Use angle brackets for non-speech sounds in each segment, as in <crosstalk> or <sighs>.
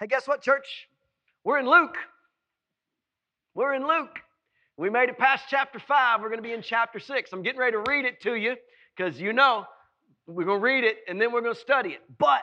Hey, guess what, church? We're in Luke. We're in Luke. We made it past chapter 5. We're going to be in chapter 6. I'm getting ready to read it to you because you know we're going to read it and then we're going to study it. But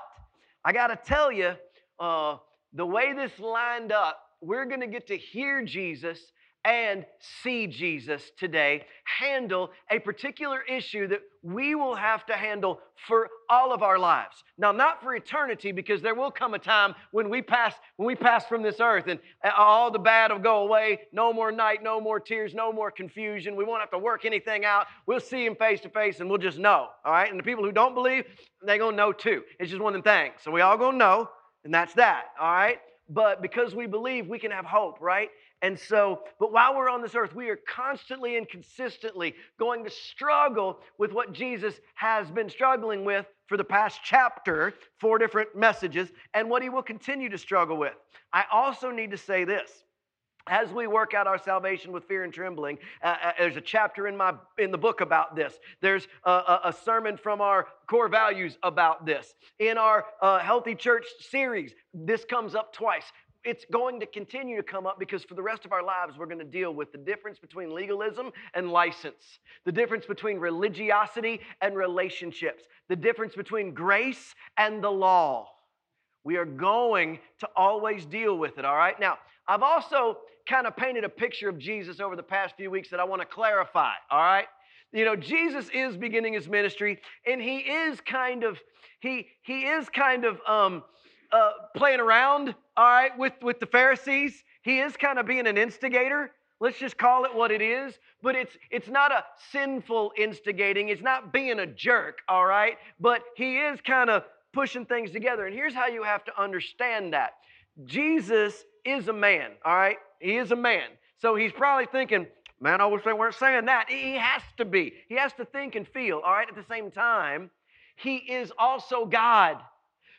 I got to tell you, uh, the way this lined up, we're going to get to hear Jesus and see Jesus today handle a particular issue that we will have to handle for all of our lives. Now, not for eternity, because there will come a time when we pass when we pass from this earth and uh, all the bad will go away. No more night, no more tears, no more confusion. We won't have to work anything out. We'll see him face to face and we'll just know. All right. And the people who don't believe, they're gonna know too. It's just one of the things. So we all gonna know, and that's that. All right but because we believe we can have hope, right? And so, but while we're on this earth, we are constantly and consistently going to struggle with what Jesus has been struggling with for the past chapter, four different messages, and what he will continue to struggle with. I also need to say this. As we work out our salvation with fear and trembling, uh, uh, there's a chapter in my in the book about this. There's a, a, a sermon from our core values about this. In our uh, healthy church series, this comes up twice it's going to continue to come up because for the rest of our lives, we're going to deal with the difference between legalism and license, the difference between religiosity and relationships, the difference between grace and the law. We are going to always deal with it, all right? Now, I've also kind of painted a picture of Jesus over the past few weeks that I want to clarify, all right? You know, Jesus is beginning his ministry, and he is kind of, he, he is kind of, um, uh, playing around, all right, with, with the Pharisees. He is kind of being an instigator. Let's just call it what it is. But it's it's not a sinful instigating. It's not being a jerk, all right? But he is kind of pushing things together. And here's how you have to understand that. Jesus is a man, all right? He is a man. So he's probably thinking, man, I wish they weren't saying that. He has to be. He has to think and feel, all right? At the same time, he is also God.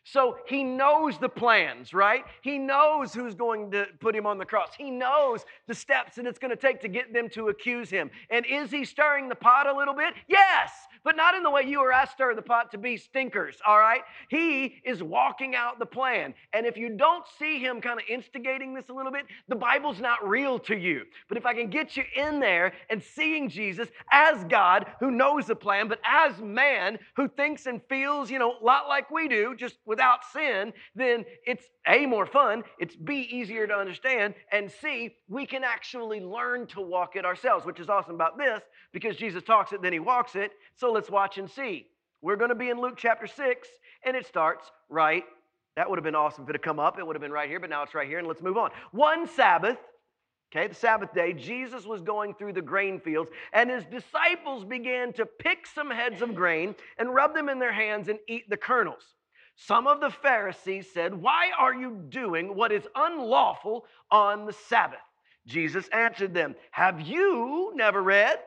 So he knows the plans, right? He knows who's going to put him on the cross. He knows the steps that it's going to take to get them to accuse him. And is he stirring the pot a little bit? Yes, but not in the way you or I stir the pot to be stinkers, all right? He is walking out the plan. And if you don't see him kind of instigating this a little bit, the Bible's not real to you. But if I can get you in there and seeing Jesus as God who knows the plan, but as man who thinks and feels, you know, a lot like we do, just without sin, then it's A, more fun, it's B, easier to understand, and C, we can actually learn to walk it ourselves, which is awesome about this because Jesus talks it, then he walks it. So let's watch and see. We're going to be in Luke chapter 6, and it starts right. That would have been awesome if it had come up. It would have been right here, but now it's right here, and let's move on. One Sabbath, okay, the Sabbath day, Jesus was going through the grain fields, and his disciples began to pick some heads of grain and rub them in their hands and eat the kernels. Some of the Pharisees said, Why are you doing what is unlawful on the Sabbath? Jesus answered them, Have you never read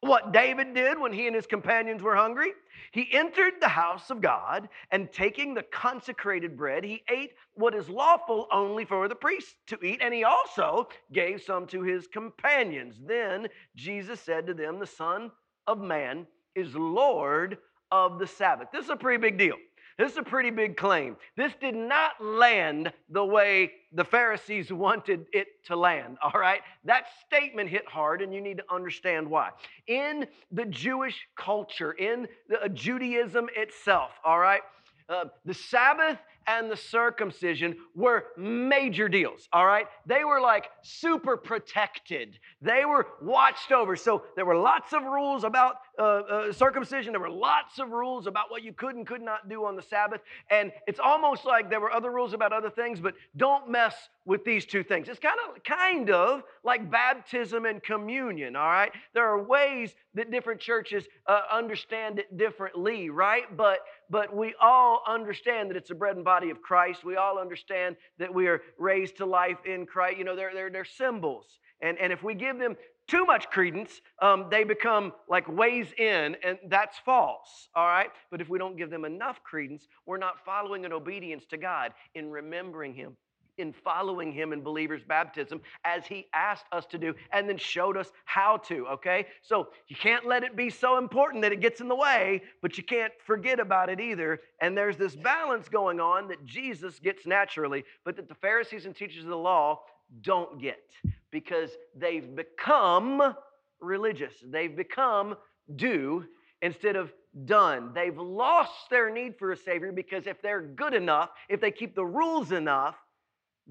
what David did when he and his companions were hungry? He entered the house of God, and taking the consecrated bread, he ate what is lawful only for the priests to eat, and he also gave some to his companions. Then Jesus said to them, The Son of Man is Lord of the Sabbath. This is a pretty big deal. This is a pretty big claim. This did not land the way the Pharisees <laughs> wanted it to land, all right? That statement hit hard, and you need to understand why. In the Jewish culture, in the, uh, Judaism itself, all right, uh, the Sabbath and the circumcision were major deals, all right? They were like super protected, they were watched over. So there were lots of rules about uh, uh, circumcision, there were lots of rules about what you could and could not do on the Sabbath. And it's almost like there were other rules about other things, but don't mess with these two things. It's kind of kind of like baptism and communion, all right? There are ways that different churches uh, understand it differently, right? But but we all understand that it's the bread and body of Christ. We all understand that we are raised to life in Christ. You know, they're, they're, they're symbols. And, and if we give them too much credence, um, they become like ways in, and that's false, all right? But if we don't give them enough credence, we're not following in obedience to God in remembering Him in following him in believers' baptism as he asked us to do and then showed us how to, okay? So you can't let it be so important that it gets in the way, but you can't forget about it either. And there's this balance going on that Jesus gets naturally, but that the Pharisees and teachers of the law don't get because they've become religious. They've become do instead of done. They've lost their need for a Savior because if they're good enough, if they keep the rules enough,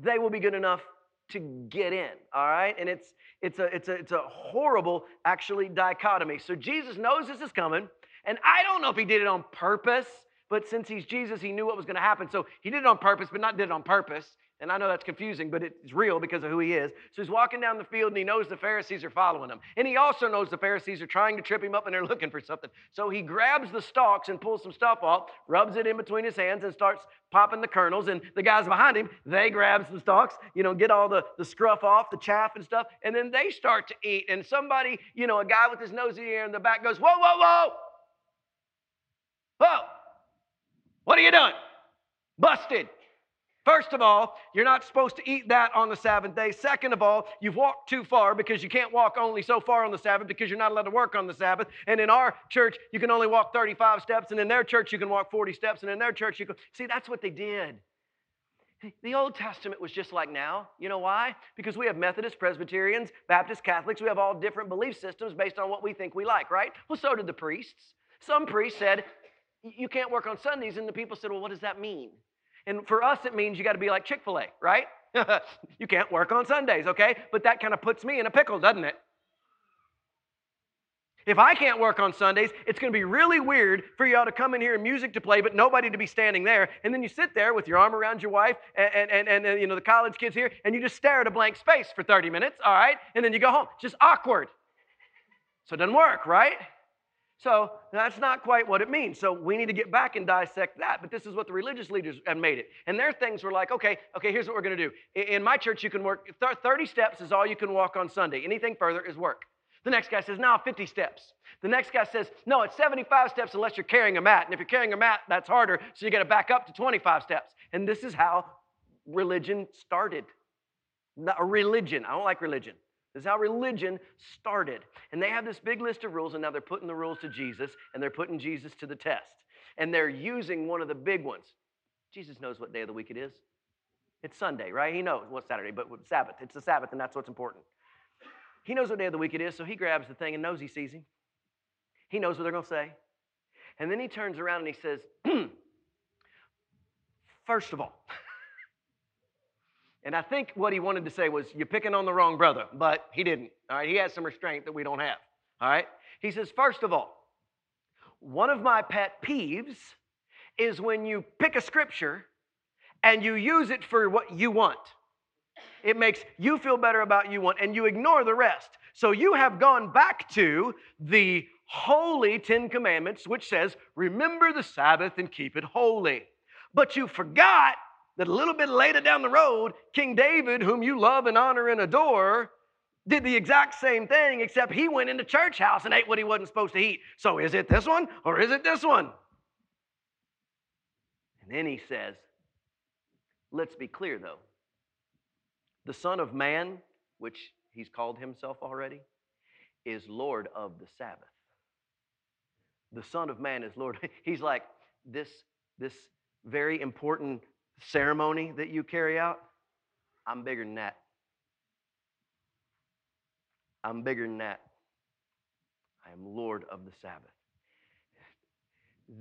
they will be good enough to get in all right? And it's it's a it's a it's a horrible actually dichotomy. So jesus knows this is coming and i don't know if he did it on purpose but since he's jesus he knew what was going to happen. So he did it on purpose but not did it on purpose and I know that's confusing, but it's real because of who he is. So he's walking down the field and he knows the Pharisees are following him. And he also knows the Pharisees are trying to trip him up and they're <laughs> looking for something. So he grabs the stalks and pulls some stuff off, rubs it in between his hands, and starts popping the kernels. And the guys behind him, they grab some stalks, you know, get all the, the scruff off, the chaff and stuff, and then they start to eat. And somebody, you know, a guy with his nose in the air in the back goes, Whoa, whoa, whoa! Whoa! What are you doing? Busted. First of all, you're not supposed to eat that on the Sabbath day. Second of all, you've walked too far because you can't walk only so far on the Sabbath because you're not allowed to work on the Sabbath. And in our church, you can only walk 35 steps, and in their church, you can walk 40 steps, and in their church, you can. See, that's what they did. The Old Testament was just like now. You know why? Because we have Methodists, Presbyterians, Baptists, Catholics. We have all different belief systems based on what we think we like, right? Well, so did the priests. Some priests said, You can't work on Sundays. And the people said, Well, what does that mean? And for us, it means you got to be like Chick fil A, right? <laughs> you can't work on Sundays, okay? But that kind of puts me in a pickle, doesn't it? If I can't work on Sundays, it's going to be really weird for y'all to come in here and music to play, but nobody to be standing there. And then you sit there with your arm around your wife and, and, and, and you know the college kids here, and you just stare at a blank space for 30 minutes, all right? And then you go home. Just awkward. So it doesn't work, right? So that's not quite what it means. So we need to get back and dissect that. But this is what the religious leaders have made it. And their things were like, okay, okay, here's what we're going to do. In my church, you can work 30 steps is all you can walk on Sunday. Anything further is work. The next guy says, no, 50 steps. The next guy says, no, it's 75 steps unless you're carrying a mat. And if you're carrying a mat, that's harder. So you got to back up to 25 steps. And this is how religion started. A religion. I don't like religion. This is how religion started. And they have this big list of rules, and now they're putting the rules to Jesus, and they're putting Jesus to the test. And they're using one of the big ones. Jesus knows what day of the week it is. It's Sunday, right? He knows. Well, Saturday, but Sabbath. It's the Sabbath, and that's what's important. He knows what day of the week it is, so he grabs the thing and knows he sees him. He knows what they're going to say. And then he turns around and he says, <clears throat> First of all, And I think what he wanted to say was, You're picking on the wrong brother, but he didn't. All right, he has some restraint that we don't have. All right, he says, First of all, one of my pet peeves is when you pick a scripture and you use it for what you want. It makes you feel better about you want, and you ignore the rest. So you have gone back to the holy Ten Commandments, which says, Remember the Sabbath and keep it holy. But you forgot that a little bit later down the road, King David, whom you love and honor and adore, did the exact same thing, except he went into church house and ate what he wasn't supposed to eat. So is it this one or is it this one? And then he says, let's be clear though. The Son of Man, which he's called himself already, is Lord of the Sabbath. The Son of Man is Lord. <laughs> He's like, this, this very important ceremony that you carry out, I'm bigger than that. I'm bigger than that. I am Lord of the Sabbath.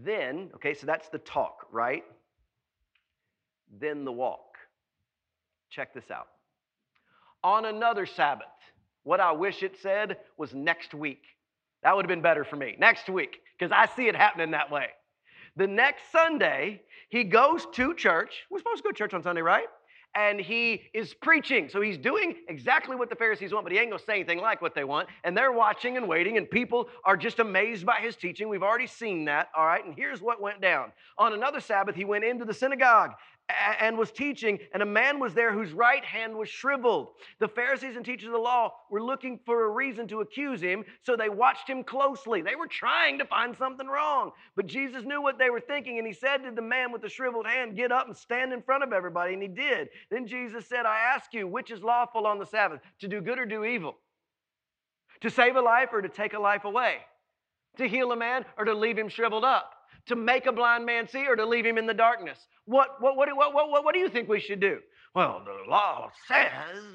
Then, okay, so that's the talk, right? Then the walk. Check this out. On another Sabbath, what I wish it said was next week. That would have been better for me. Next week, because I see it happening that way. The next Sunday, he goes to church. We're supposed to go to church on Sunday, right? And he is preaching. So he's doing exactly what the Pharisees want, but he ain't gonna say anything like what they want. And they're watching and waiting, and people are just amazed by his teaching. We've already seen that, all right? And here's what went down. On another Sabbath, he went into the synagogue and was teaching, and a man was there whose right hand was shriveled. The Pharisees and teachers of the law were looking for a reason to accuse him, so they watched him closely. They were trying to find something wrong. But Jesus knew what they were thinking, and he said to the man with the shriveled hand, Get up and stand in front of everybody. And he did. Then Jesus said, I ask you, which is lawful on the Sabbath, to do good or do evil? To save a life or to take a life away? To heal a man or to leave him shriveled up? To make a blind man see or to leave him in the darkness? What, what, what, what, what, what do you think we should do? Well, the law says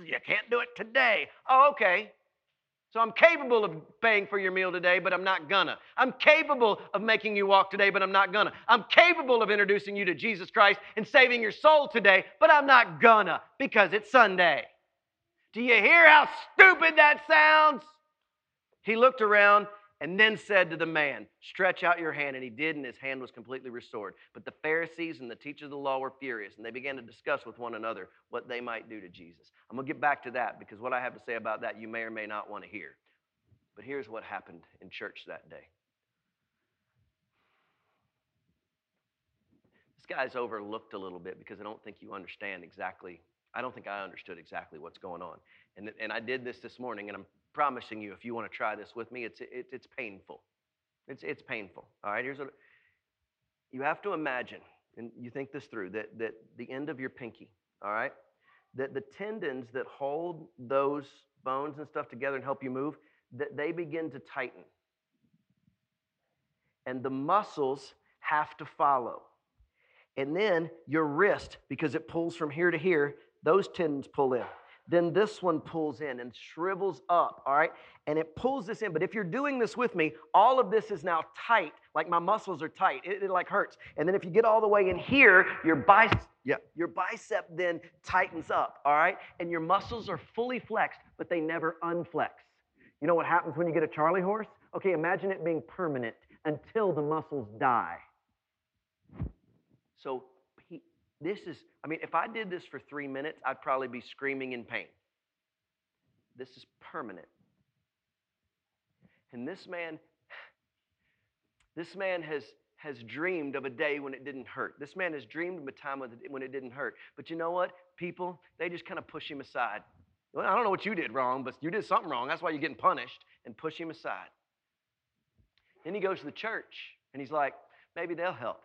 you can't do it today. Oh, okay. So I'm capable of paying for your meal today, but I'm not gonna. I'm capable of making you walk today, but I'm not gonna. I'm capable of introducing you to Jesus Christ and saving your soul today, but I'm not gonna because it's Sunday. Do you hear how stupid that sounds? He looked around and then said to the man, Stretch out your hand. And he did, and his hand was completely restored. But the Pharisees and the teachers of the law were furious, and they began to discuss with one another what they might do to Jesus. I'm going to get back to that because what I have to say about that you may or may not want to hear. But here's what happened in church that day. This guy's overlooked a little bit because I don't think you understand exactly, I don't think I understood exactly what's going on. And, and I did this this morning, and I'm promising you, if you want to try this with me, it's, it, it's painful. It's, it's painful. All right, here's what you have to imagine, and you think this through, that, that the end of your pinky, all right, that the tendons that hold those bones and stuff together and help you move, that they begin to tighten. And the muscles have to follow. And then your wrist, because it pulls from here to here, those tendons pull in then this one pulls in and shrivels up, all right? And it pulls this in. But if you're doing this with me, all of this is now tight, like my muscles are tight. It, it like hurts. And then if you get all the way in here, your bicep, yeah, your bicep then tightens up, all right? And your muscles are fully flexed, but they never unflex. You know what happens when you get a Charlie horse? Okay, imagine it being permanent until the muscles die. So this is, I mean, if I did this for three minutes, I'd probably be screaming in pain. This is permanent. And this man, this man has, has dreamed of a day when it didn't hurt. This man has dreamed of a time when it didn't hurt. But you know what? People, they just kind of push him aside. Well, I don't know what you did wrong, but you did something wrong. That's why you're getting punished, and push him aside. Then he goes to the church, and he's like, maybe they'll help.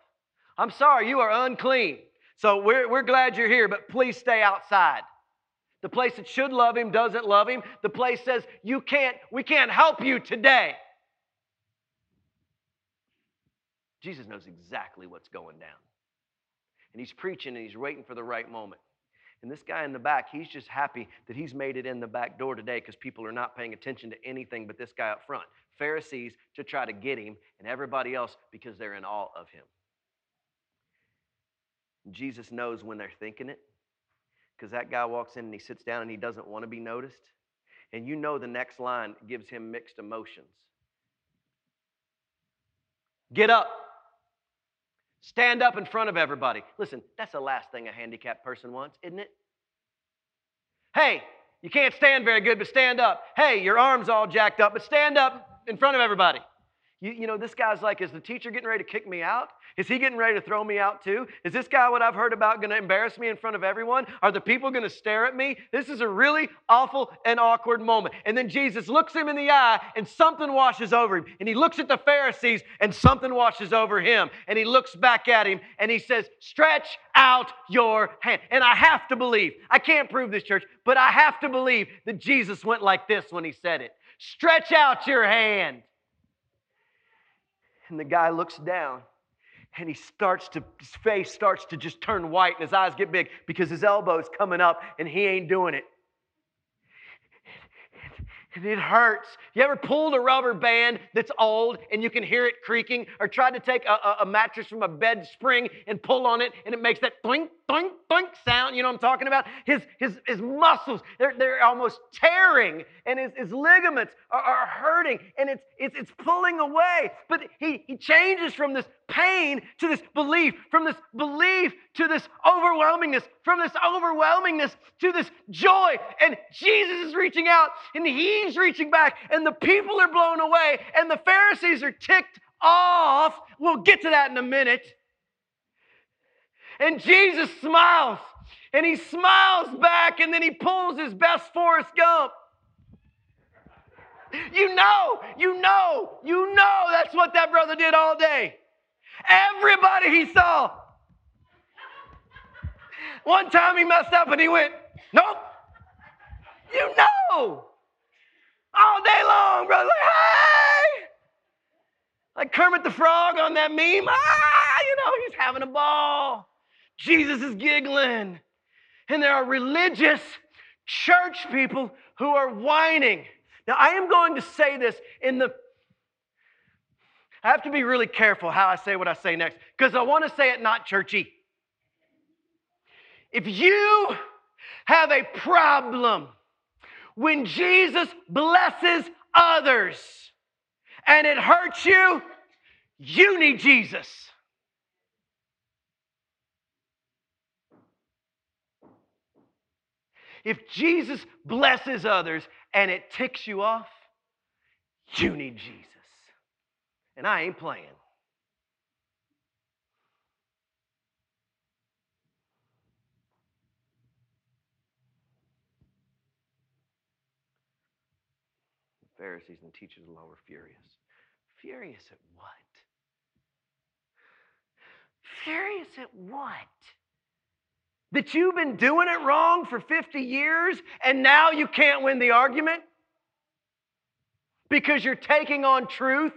I'm sorry, you are unclean. So we're, we're glad you're here, but please stay outside. The place that should love him doesn't love him. The place says, you can't, we can't help you today. Jesus knows exactly what's going down. And he's preaching and he's waiting for the right moment. And this guy in the back, he's just happy that he's made it in the back door today because people are not paying attention to anything but this guy up front. Pharisees to try to get him, and everybody else because they're in awe of him. Jesus knows when they're thinking it because that guy walks in and he sits down and he doesn't want to be noticed. And you know the next line gives him mixed emotions. Get up. Stand up in front of everybody. Listen, that's the last thing a handicapped person wants, isn't it? Hey, you can't stand very good, but stand up. Hey, your arm's all jacked up, but stand up in front of everybody. You, you know, this guy's like, is the teacher getting ready to kick me out? Is he getting ready to throw me out too? Is this guy what I've heard about going to embarrass me in front of everyone? Are the people going to stare at me? This is a really awful and awkward moment. And then Jesus looks him in the eye and something washes over him. And he looks at the Pharisees and something washes over him. And he looks back at him and he says, Stretch out your hand. And I have to believe, I can't prove this, church, but I have to believe that Jesus went like this when he said it Stretch out your hand. And the guy looks down and he starts to, his face starts to just turn white and his eyes get big because his elbow's coming up and he ain't doing it. And it hurts. You ever pulled a rubber band that's old and you can hear it creaking, or tried to take a, a, a, mattress from a bed spring and pull on it and it makes that thunk, thunk, thunk sound? You know what I'm talking about? His, his, his muscles, they're, they're almost tearing, and his, his ligaments are, are hurting, and it's, it's, it's pulling away. But he, he changes from this pain to this belief, from this belief to this overwhelmingness, from this overwhelmingness to this joy. And Jesus is reaching out and he's reaching back, and the people are blown away, and the Pharisees are ticked off. We'll get to that in a minute. And Jesus smiles. And he smiles back and then he pulls his best Forrest Gump. You know, you know, you know that's what that brother did all day. Everybody he saw. One time he messed up and he went, Nope. You know. All day long, brother. Like, hey! Like Kermit the Frog on that meme. Ah, you know, he's having a ball. Jesus is giggling. And there are religious church people who are whining. Now, I am going to say this in the I have to be really careful how I say what I say next because I want to say it not churchy. If you have a problem when Jesus blesses others and it hurts you, you need Jesus. If Jesus blesses others and it ticks you off, you need Jesus. And I ain't playing. The Pharisees and teachers of law were furious. Furious at what? Furious at what? That you've been doing it wrong for 50 years and now you can't win the argument? Because you're taking on truth?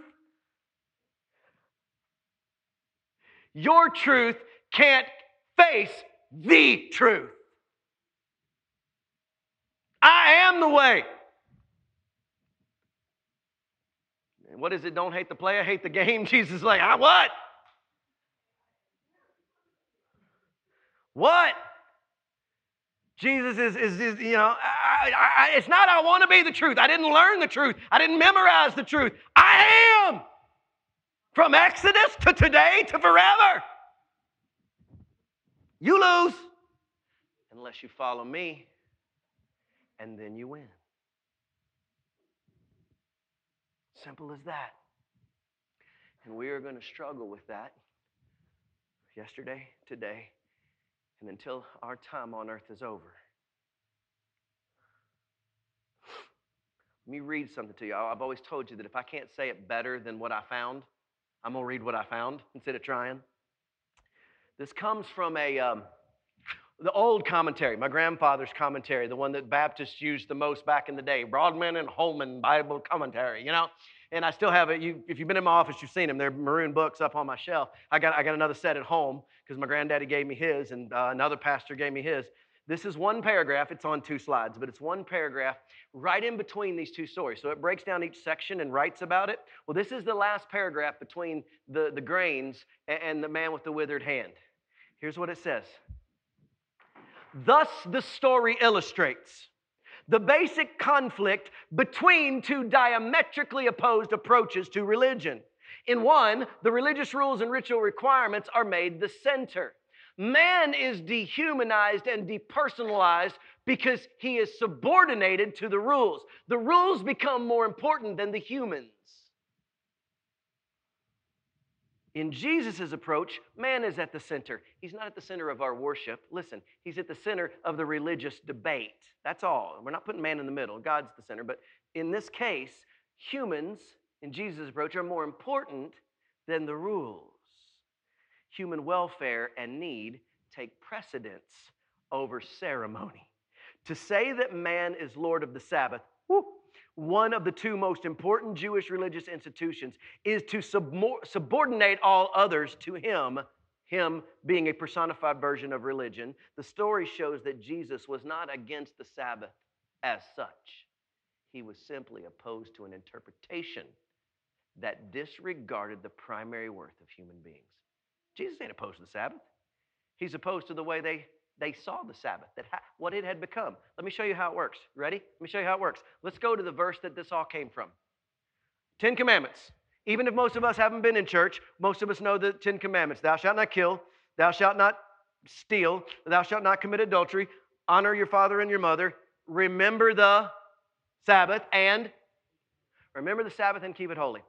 Your truth can't face the truth. I am the way. And what is it? Don't hate the player, hate the game. <laughs> Jesus is like, I what? What? Jesus is, is, is you know, I, I, it's not I want to be the truth. I didn't learn the truth. I didn't memorize the truth. I am. From Exodus to today to forever. You lose unless you follow me, and then you win. Simple as that. And we are going to struggle with that yesterday, today, and until our time on earth is over. Let me read something to you. I've always told you that if I can't say it better than what I found, I'm going to read what I found instead of trying. This comes from a. Um, the old commentary, my grandfather's commentary, the one that Baptists used the most back in the day, Broadman and Holman Bible commentary, you know. And I still have it. You, if you've been in my office, you've seen them. They're maroon books up on my shelf. I got, I got another set at home because my granddaddy gave me his, and uh, another pastor gave me his. This is one paragraph. It's on two slides, but it's one paragraph right in between these two stories. So it breaks down each section and writes about it. Well, this is the last paragraph between the, the grains and the man with the withered hand. Here's what it says Thus, the story illustrates the basic conflict between two diametrically opposed approaches to religion. In one, the religious rules and ritual requirements are made the center. Man is dehumanized and depersonalized because he is subordinated to the rules. The rules become more important than the humans. In Jesus' approach, man is at the center. He's not at the center of our worship. Listen, he's at the center of the religious debate. That's all. We're not putting man in the middle, God's the center. But in this case, humans, in Jesus' approach, are more important than the rules. Human welfare and need take precedence over ceremony. To say that man is Lord of the Sabbath, whoo, one of the two most important Jewish religious institutions is to subordinate all others to him, him being a personified version of religion. The story shows that Jesus was not against the Sabbath as such, he was simply opposed to an interpretation that disregarded the primary worth of human beings. Jesus ain't opposed to the Sabbath. He's opposed to the way they they saw the Sabbath, that ha- what it had become. Let me show you how it works. Ready? Let me show you how it works. Let's go to the verse that this all came from. Ten Commandments. Even if most of us haven't been in church, most of us know the Ten Commandments. Thou shalt not kill, thou shalt not steal, thou shalt not commit adultery, honor your father and your mother, remember the Sabbath, and remember the Sabbath and keep it holy.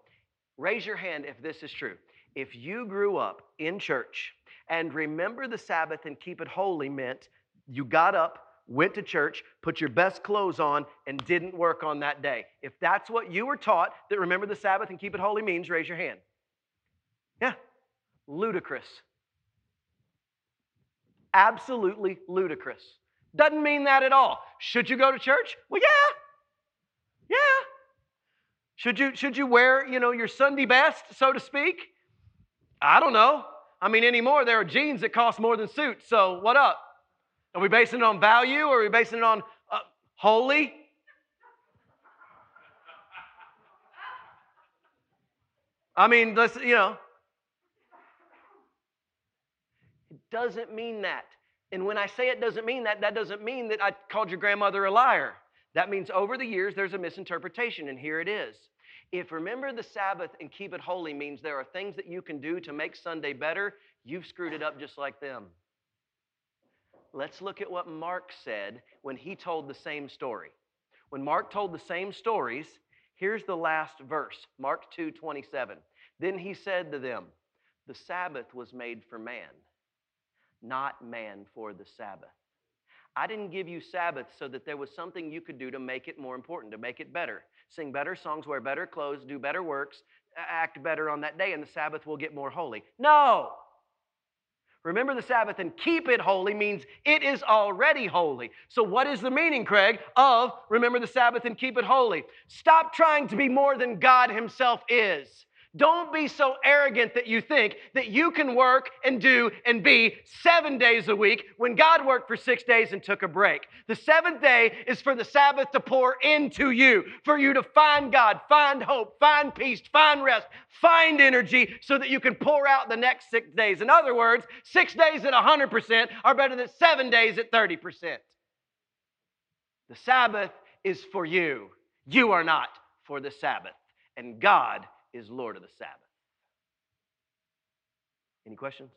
Raise your hand if this is true. If you grew up in church And remember the Sabbath and keep it holy meant you got up, went to church, put your best clothes on, and didn't work on that day. If that's what you were taught, that remember the Sabbath and keep it holy means, raise your hand. Yeah, ludicrous. Absolutely ludicrous. Doesn't mean that at all. Should you go to church? Well, yeah. Should you, should you wear, you know, your Sunday best, so to speak? I don't know. I mean, anymore, there are jeans that cost more than suits, so what up? Are we basing it on value or are we basing it on uh, holy? I mean, let's, you know. It doesn't mean that. And when I say it doesn't mean that, that doesn't mean that I called your grandmother a liar. That means over the years there's a misinterpretation, and here it is. If remember the Sabbath and keep it holy means there are things that you can do to make Sunday better, you've screwed it up just like them. Let's look at what Mark said when he told the same story. When Mark told the same stories, here's the last verse, Mark 2 27. Then he said to them, The Sabbath was made for man, not man for the Sabbath. I didn't give you Sabbath so that there was something you could do to make it more important, to make it better. Sing better songs, wear better clothes, do better works, act better on that day, and the Sabbath will get more holy. No! Remember the Sabbath and keep it holy means it is already holy. So, what is the meaning, Craig, of remember the Sabbath and keep it holy? Stop trying to be more than God Himself is. Don't be so arrogant that you think that you can work and do and be seven days a week when God worked for six days and took a break. The seventh day is for the Sabbath to pour into you, for you to find God, find hope, find peace, find rest, find energy so that you can pour out the next six days. In other words, six days at 100% are better than seven days at 30%. The Sabbath is for you. You are not for the Sabbath. And God is Lord of the Sabbath. Any questions?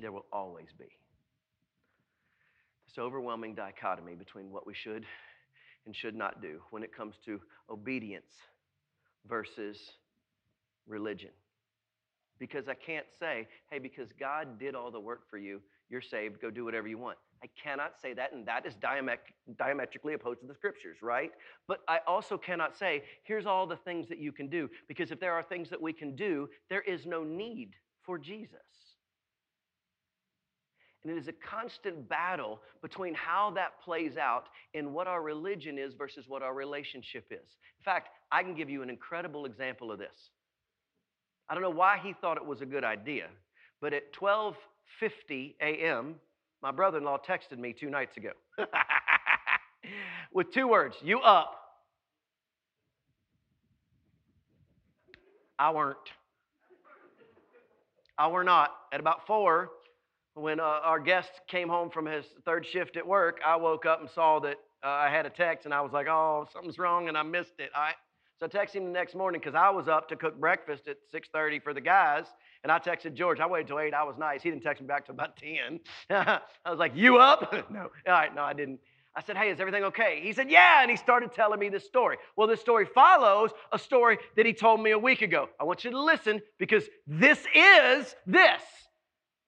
There will always be this overwhelming dichotomy between what we should and should not do when it comes to obedience versus religion. Because I can't say, hey, because God did all the work for you, you're saved, go do whatever you want. I cannot say that, and that is diametrically opposed to the scriptures, right? But I also cannot say, here's all the things that you can do, because if there are things that we can do, there is no need for Jesus. And it is a constant battle between how that plays out in what our religion is versus what our relationship is. In fact, I can give you an incredible example of this. I don't know why he thought it was a good idea, but at 12:50 a.m., my brother in law texted me two nights ago <laughs> with two words You up? I weren't. I were not. At about four, when uh, our guest came home from his third shift at work, I woke up and saw that uh, I had a text, and I was like, "Oh, something's wrong," and I missed it. I, so I texted him the next morning because I was up to cook breakfast at 6:30 for the guys, and I texted George. I waited till eight. I was nice. He didn't text me back till about 10. <laughs> I was like, "You up?" <laughs> no, all right, no, I didn't. I said, Hey, is everything okay? He said, Yeah. And he started telling me this story. Well, this story follows a story that he told me a week ago. I want you to listen because this is this.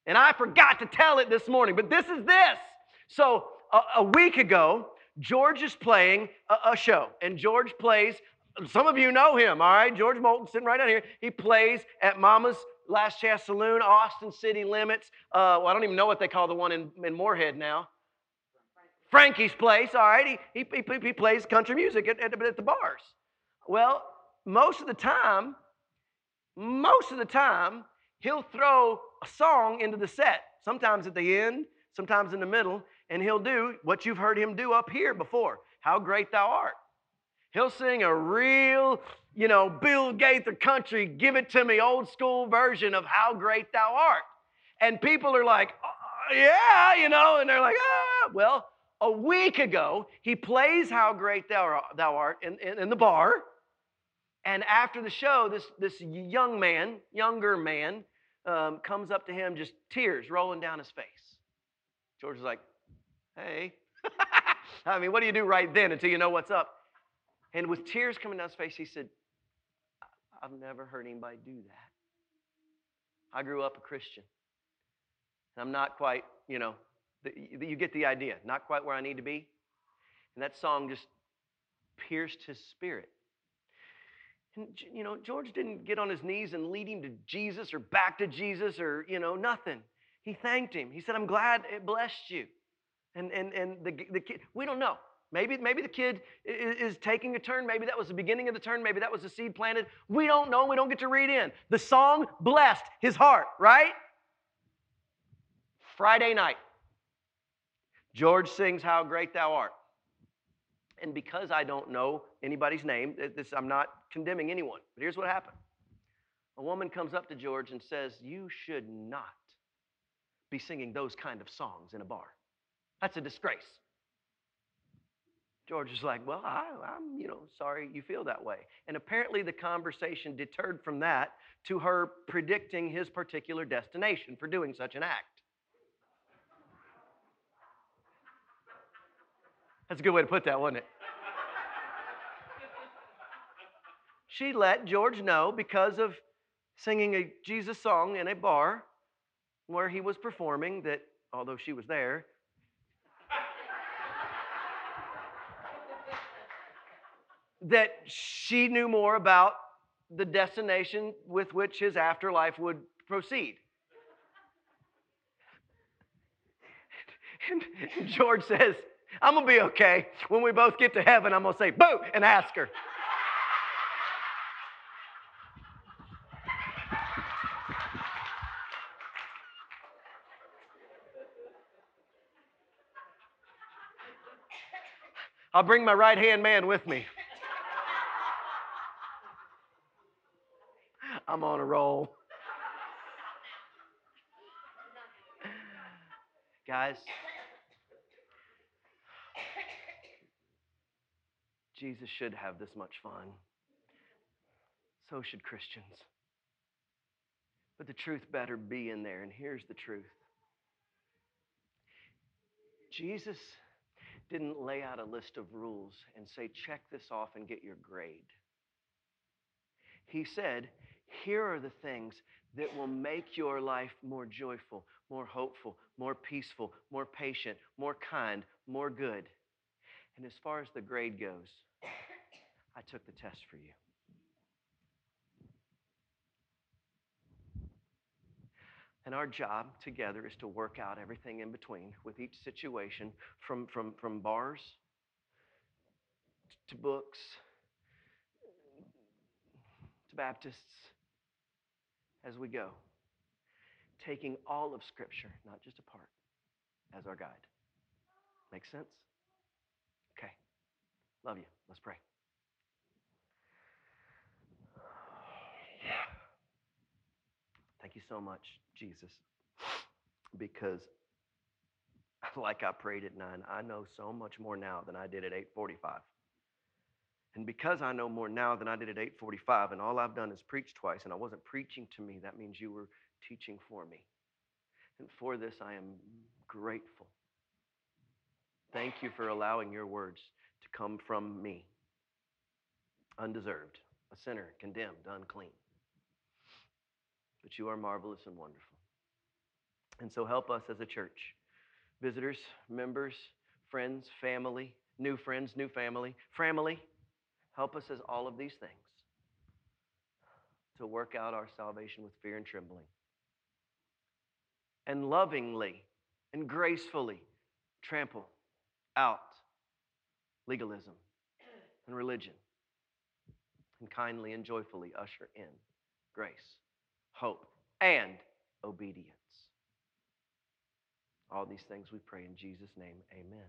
And I forgot to tell it this morning, but this is this. So, a, a week ago, George is playing a, a, show, and George plays some of you know him, all right? George Moulton sitting right down here. He plays at Mama's Last Chance Saloon, Austin City Limits. Uh, well, I don't even know what they call the one in, in Moorhead now. Frankie's Place, all right? He, he, he, he plays country music at, at, at the bars. Well, most of the time, most of the time, he'll throw a song into the set, sometimes at the end, sometimes in the middle, and he'll do what you've heard him do up here before How Great Thou Art. He'll sing a real, you know, Bill Gaither country, give it to me, old school version of How Great Thou Art. And people are like, oh, yeah, you know, and they're like, ah. Well, a week ago, he plays How Great Thou, thou Art in, in, in the bar. And after the show, this, this young man, younger man, um, comes up to him, just tears rolling down his face. George is like, hey. <laughs> I mean, what do you do right then until you know what's up? And with tears coming down his face, he said, I've never heard anybody do that. I grew up a Christian. And I'm not quite, you know, the, you get the idea, not quite where I need to be. And that song just pierced his spirit. And, you know, George didn't get on his knees and lead him to Jesus or back to Jesus or, you know, nothing. He thanked him. He said, I'm glad it blessed you. And, and, and the, the kid, we don't know. Maybe, maybe the kid is, is taking a turn. Maybe that was the beginning of the turn. Maybe that was the seed planted. We don't know. We don't get to read in. The song blessed his heart, right? Friday night, George sings How Great Thou Art. And because I don't know anybody's name, this, I'm not condemning anyone, but here's what happened. A woman comes up to George and says, You should not be singing those kind of songs in a bar. That's a disgrace. George is like, Well, I, am you know, sorry you feel that way. And apparently the conversation deterred from that to her predicting his particular destination for doing such an act. That's a good way to put that, wasn't it? she let George know because of singing a Jesus song in a bar where he was performing that although she was there, that she knew more about the destination with which his afterlife would proceed. And George says, I'm going to be okay. When we both get to heaven, I'm going to say, boo, and ask her. I'll bring my right hand man with me. I'm on a roll. Guys, Jesus should have this much fun. So should Christians. But the truth better be in there, and here's the truth Jesus didn't lay out a list of rules and say, check this off and get your grade. He said, here are the things that will make your life more joyful, more hopeful, more peaceful, more patient, more kind, more good. And as far as the grade goes, I took the test for you. And our job together is to work out everything in between with each situation from, from, from bars to books to Baptists as we go, taking all of Scripture, not just a part, as our guide. Make sense? Okay. Love you. Let's pray. <sighs> Thank you so much, Jesus, because <laughs> like I prayed at 9, I know so much more now than I did at 845. And because I know more now than I did at 845, and all I've done is preach twice, and I wasn't preaching to me, that means you were teaching for me. And for this, I am grateful. Thank you for allowing your words to come from me, undeserved, a sinner, condemned, unclean. But you are marvelous and wonderful. And so help us as a church, visitors, members, friends, family, new friends, new family, family Help us as all of these things to work out our salvation with fear and trembling. And lovingly and gracefully trample out legalism and religion. And kindly and joyfully usher in grace, hope, and obedience. All these things we pray in Jesus' name. Amen.